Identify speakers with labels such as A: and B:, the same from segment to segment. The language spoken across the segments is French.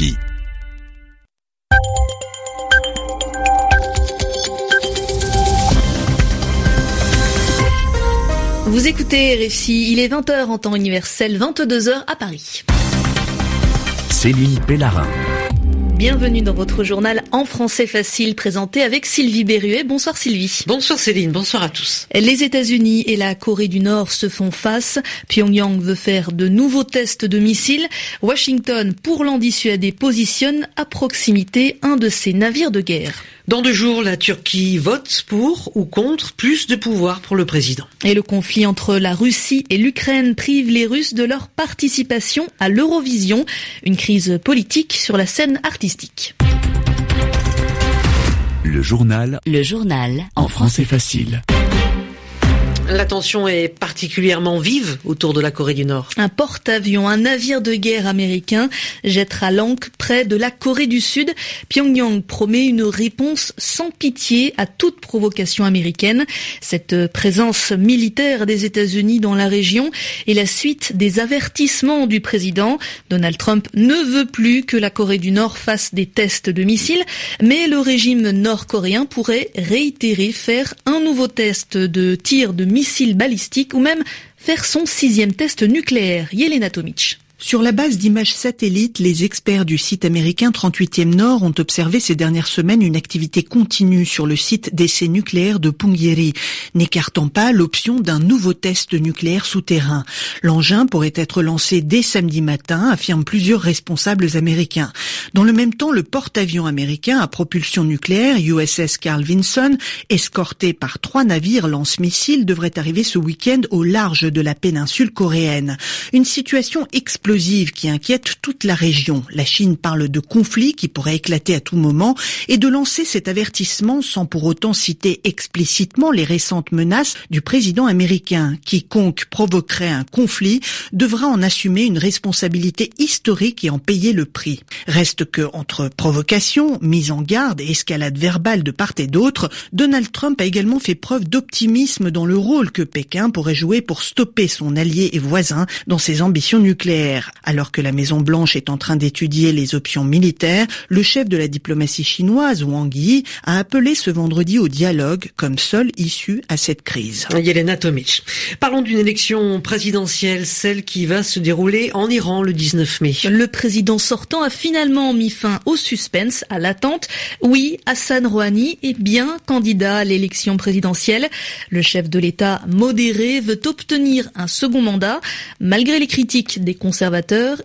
A: RFI.
B: Vous écoutez RFI, il est 20h en temps universel, 22h à Paris.
A: Céline Pellarin.
B: Bienvenue dans votre journal en français facile présenté avec Sylvie Berruet. Bonsoir Sylvie.
C: Bonsoir Céline, bonsoir à tous.
B: Les États-Unis et la Corée du Nord se font face. Pyongyang veut faire de nouveaux tests de missiles. Washington, pour l'en dissuader, positionne à proximité un de ses navires de guerre.
C: Dans deux jours, la Turquie vote pour ou contre plus de pouvoir pour le président.
B: Et le conflit entre la Russie et l'Ukraine prive les Russes de leur participation à l'Eurovision, une crise politique sur la scène artistique.
A: Le journal.
D: Le journal.
A: En français facile.
C: La tension est particulièrement vive autour de la Corée du Nord.
B: Un porte-avions, un navire de guerre américain jettera l'ancre près de la Corée du Sud. Pyongyang promet une réponse sans pitié à toute provocation américaine. Cette présence militaire des États-Unis dans la région est la suite des avertissements du président. Donald Trump ne veut plus que la Corée du Nord fasse des tests de missiles, mais le régime nord-coréen pourrait réitérer faire un nouveau test de tir de missiles missiles balistiques ou même faire son sixième test nucléaire. Yelena Tomic.
E: Sur la base d'images satellites, les experts du site américain 38e Nord ont observé ces dernières semaines une activité continue sur le site d'essai nucléaire de Punggye-ri, n'écartant pas l'option d'un nouveau test nucléaire souterrain. L'engin pourrait être lancé dès samedi matin, affirment plusieurs responsables américains. Dans le même temps, le porte-avions américain à propulsion nucléaire USS Carl Vinson, escorté par trois navires lance-missiles, devrait arriver ce week-end au large de la péninsule coréenne. Une situation explosive qui inquiète toute la région. La Chine parle de conflits qui pourraient éclater à tout moment et de lancer cet avertissement sans pour autant citer explicitement les récentes menaces du président américain. Quiconque provoquerait un conflit devra en assumer une responsabilité historique et en payer le prix. Reste que entre provocation, mise en garde et escalade verbale de part et d'autre, Donald Trump a également fait preuve d'optimisme dans le rôle que Pékin pourrait jouer pour stopper son allié et voisin dans ses ambitions nucléaires. Alors que la Maison Blanche est en train d'étudier les options militaires, le chef de la diplomatie chinoise, Wang Yi, a appelé ce vendredi au dialogue comme seule issue à cette crise.
C: Yelena Tomic. Parlons d'une élection présidentielle, celle qui va se dérouler en Iran le 19 mai.
B: Le président sortant a finalement mis fin au suspense, à l'attente. Oui, Hassan Rouhani est bien candidat à l'élection présidentielle. Le chef de l'État modéré veut obtenir un second mandat, malgré les critiques des conservateurs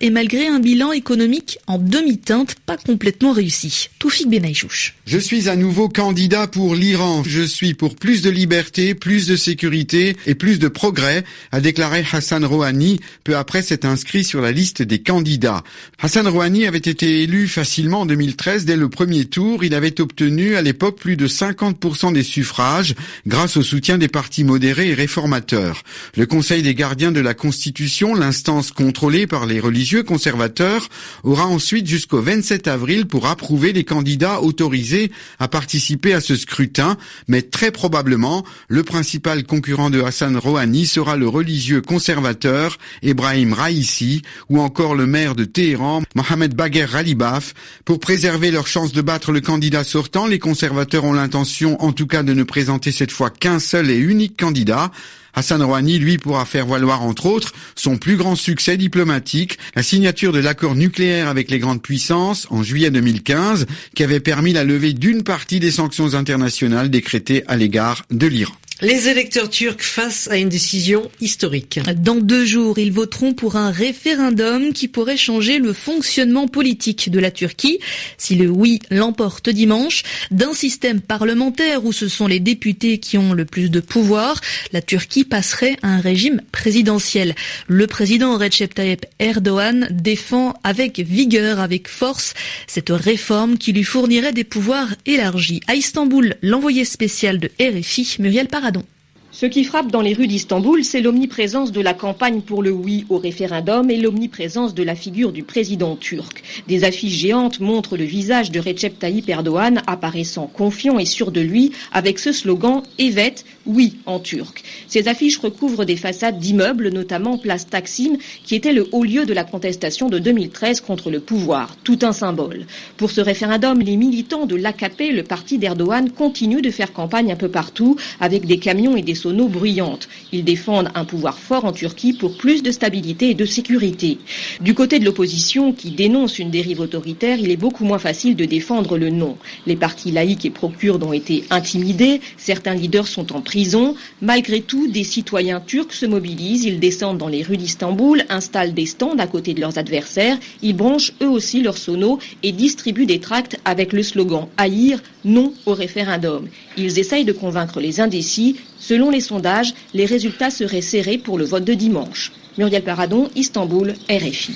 B: et malgré un bilan économique en demi-teinte pas complètement réussi. Toufik Benaïchouch.
F: Je suis à nouveau candidat pour l'Iran. Je suis pour plus de liberté, plus de sécurité et plus de progrès, a déclaré Hassan Rouhani peu après s'être inscrit sur la liste des candidats. Hassan Rouhani avait été élu facilement en 2013 dès le premier tour. Il avait obtenu à l'époque plus de 50% des suffrages grâce au soutien des partis modérés et réformateurs. Le Conseil des gardiens de la Constitution, l'instance contrôlée par les religieux conservateurs, aura ensuite jusqu'au 27 avril pour approuver les candidats autorisés à participer à ce scrutin, mais très probablement, le principal concurrent de Hassan Rouhani sera le religieux conservateur Ebrahim Raisi ou encore le maire de Téhéran, Mohamed Bagher Ralibaf. Pour préserver leur chance de battre le candidat sortant, les conservateurs ont l'intention en tout cas de ne présenter cette fois qu'un seul et unique candidat. Hassan Rouhani, lui, pourra faire valoir, entre autres, son plus grand succès diplomatique, la signature de l'accord nucléaire avec les grandes puissances en juillet 2015, qui avait permis la levée d'une partie des sanctions internationales décrétées à l'égard de l'Iran.
C: Les électeurs turcs face à une décision historique.
B: Dans deux jours, ils voteront pour un référendum qui pourrait changer le fonctionnement politique de la Turquie. Si le oui l'emporte dimanche, d'un système parlementaire où ce sont les députés qui ont le plus de pouvoir, la Turquie passerait à un régime présidentiel. Le président Recep Tayyip Erdogan défend avec vigueur, avec force, cette réforme qui lui fournirait des pouvoirs élargis. À Istanbul, l'envoyé spécial de RFI, Muriel Paradon.
D: Ce qui frappe dans les rues d'Istanbul, c'est l'omniprésence de la campagne pour le oui au référendum et l'omniprésence de la figure du président turc. Des affiches géantes montrent le visage de Recep Tayyip Erdogan apparaissant confiant et sûr de lui avec ce slogan Evet, oui en turc. Ces affiches recouvrent des façades d'immeubles, notamment place Taksim, qui était le haut lieu de la contestation de 2013 contre le pouvoir. Tout un symbole. Pour ce référendum, les militants de l'AKP, le parti d'Erdogan, continuent de faire campagne un peu partout avec des camions et des bruyantes. Ils défendent un pouvoir fort en Turquie pour plus de stabilité et de sécurité. Du côté de l'opposition, qui dénonce une dérive autoritaire, il est beaucoup moins facile de défendre le non. Les partis laïcs et pro-kurdes ont été intimidés, certains leaders sont en prison. Malgré tout, des citoyens turcs se mobilisent, ils descendent dans les rues d'Istanbul, installent des stands à côté de leurs adversaires, ils branchent eux aussi leurs sonos et distribuent des tracts avec le slogan Haïr, non au référendum. Ils essayent de convaincre les indécis. Selon les sondages, les résultats seraient serrés pour le vote de dimanche. Muriel Paradon, Istanbul, RFI.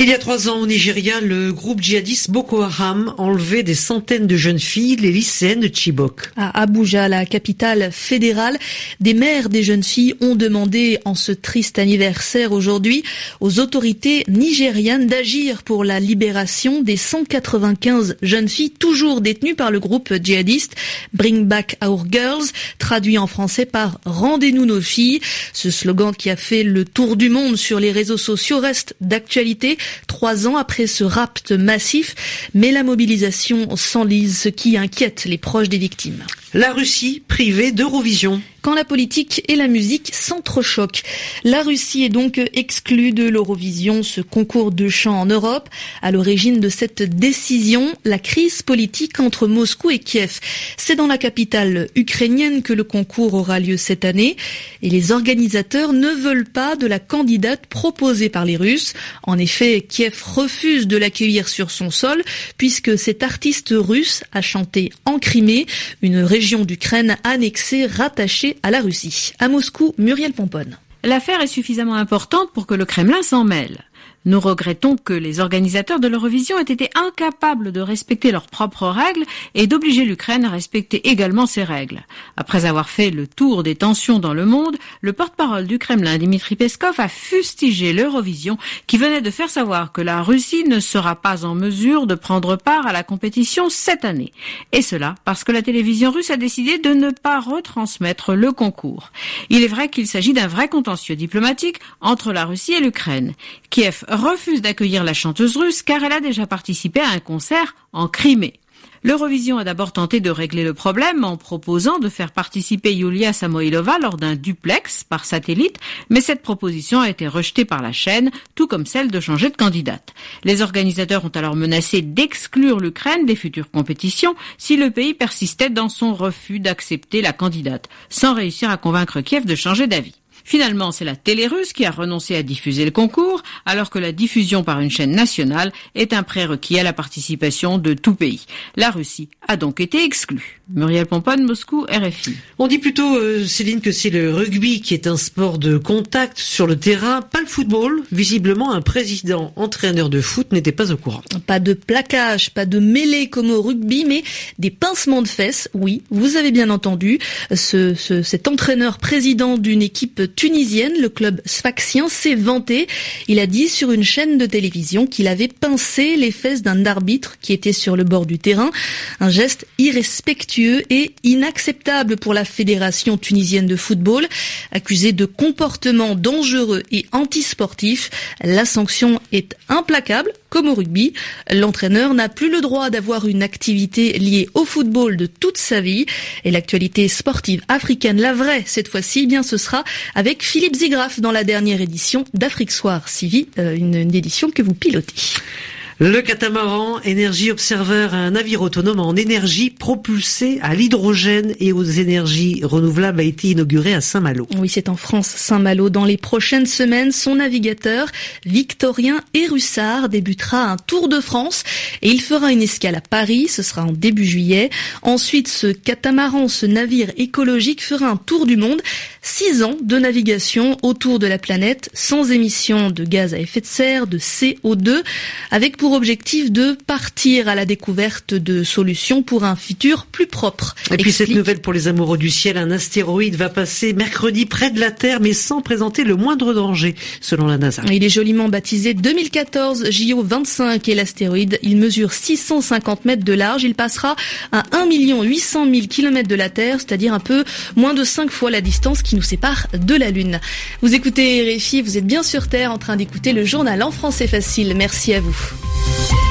C: Il y a trois ans au Nigeria, le groupe djihadiste Boko Haram enlevait des centaines de jeunes filles, les lycéennes de Chibok.
B: À Abuja, la capitale fédérale, des mères des jeunes filles ont demandé en ce triste anniversaire aujourd'hui aux autorités nigérianes d'agir pour la libération des 195 jeunes filles toujours détenues par le groupe djihadiste Bring Back Our Girls, traduit en français par Rendez-nous nos filles. Ce slogan qui a fait le tour du monde sur les réseaux sociaux reste d'actualité trois ans après ce rapt massif, mais la mobilisation s'enlise, ce qui inquiète les proches des victimes.
C: La Russie privée d'Eurovision
B: quand la politique et la musique s'entrechoquent. La Russie est donc exclue de l'Eurovision, ce concours de chant en Europe. À l'origine de cette décision, la crise politique entre Moscou et Kiev. C'est dans la capitale ukrainienne que le concours aura lieu cette année et les organisateurs ne veulent pas de la candidate proposée par les Russes. En effet, Kiev refuse de l'accueillir sur son sol puisque cet artiste russe a chanté en Crimée, une région d'Ukraine annexée, rattachée à la Russie. À Moscou, Muriel Pomponne.
G: L'affaire est suffisamment importante pour que le Kremlin s'en mêle. Nous regrettons que les organisateurs de l'Eurovision aient été incapables de respecter leurs propres règles et d'obliger l'Ukraine à respecter également ces règles. Après avoir fait le tour des tensions dans le monde, le porte-parole du Kremlin, Dmitri Peskov, a fustigé l'Eurovision qui venait de faire savoir que la Russie ne sera pas en mesure de prendre part à la compétition cette année. Et cela parce que la télévision russe a décidé de ne pas retransmettre le concours. Il est vrai qu'il s'agit d'un vrai contentieux diplomatique entre la Russie et l'Ukraine. Kiev refuse d'accueillir la chanteuse russe car elle a déjà participé à un concert en Crimée. L'Eurovision a d'abord tenté de régler le problème en proposant de faire participer Yulia Samoilova lors d'un duplex par satellite, mais cette proposition a été rejetée par la chaîne, tout comme celle de changer de candidate. Les organisateurs ont alors menacé d'exclure l'Ukraine des futures compétitions si le pays persistait dans son refus d'accepter la candidate, sans réussir à convaincre Kiev de changer d'avis. Finalement, c'est la télé russe qui a renoncé à diffuser le concours, alors que la diffusion par une chaîne nationale est un prérequis à la participation de tout pays. La Russie a donc été exclue. Muriel Pomponne, Moscou, RFI.
C: On dit plutôt, euh, Céline, que c'est le rugby qui est un sport de contact sur le terrain, pas le football. Visiblement, un président entraîneur de foot n'était pas au courant.
B: Pas de plaquage, pas de mêlée comme au rugby, mais des pincements de fesses. Oui, vous avez bien entendu. Ce, ce, cet entraîneur président d'une équipe tunisienne, le club sfaxien, s'est vanté. Il a dit sur une chaîne de télévision qu'il avait pincé les fesses d'un arbitre qui était sur le bord du terrain. Un geste irrespectueux et inacceptable pour la fédération tunisienne de football. Accusé de comportement dangereux et antisportif, la sanction est implacable comme au rugby, l'entraîneur n'a plus le droit d'avoir une activité liée au football de toute sa vie. Et l'actualité sportive africaine, la vraie cette fois-ci, eh bien ce sera avec Philippe Zigraf dans la dernière édition d'Afrique Soir Civi, euh, une, une édition que vous pilotez.
C: Le catamaran Énergie Observer, un navire autonome en énergie propulsé à l'hydrogène et aux énergies renouvelables, a été inauguré à Saint-Malo.
B: Oui, c'est en France, Saint-Malo. Dans les prochaines semaines, son navigateur, Victorien Erussard, débutera un tour de France et il fera une escale à Paris, ce sera en début juillet. Ensuite, ce catamaran, ce navire écologique fera un tour du monde, six ans de navigation autour de la planète sans émission de gaz à effet de serre, de CO2, avec pour objectif de partir à la découverte de solutions pour un futur plus propre.
C: Et puis cette nouvelle pour les amoureux du ciel, un astéroïde va passer mercredi près de la Terre, mais sans présenter le moindre danger, selon la NASA.
B: Il est joliment baptisé 2014 JO 25 et l'astéroïde, il mesure 650 mètres de large, il passera à 1 800 000 km de la Terre, c'est-à-dire un peu moins de 5 fois la distance qui nous sépare de la Lune. Vous écoutez RFI, vous êtes bien sur Terre en train d'écouter le journal en français facile. Merci à vous. Shoot.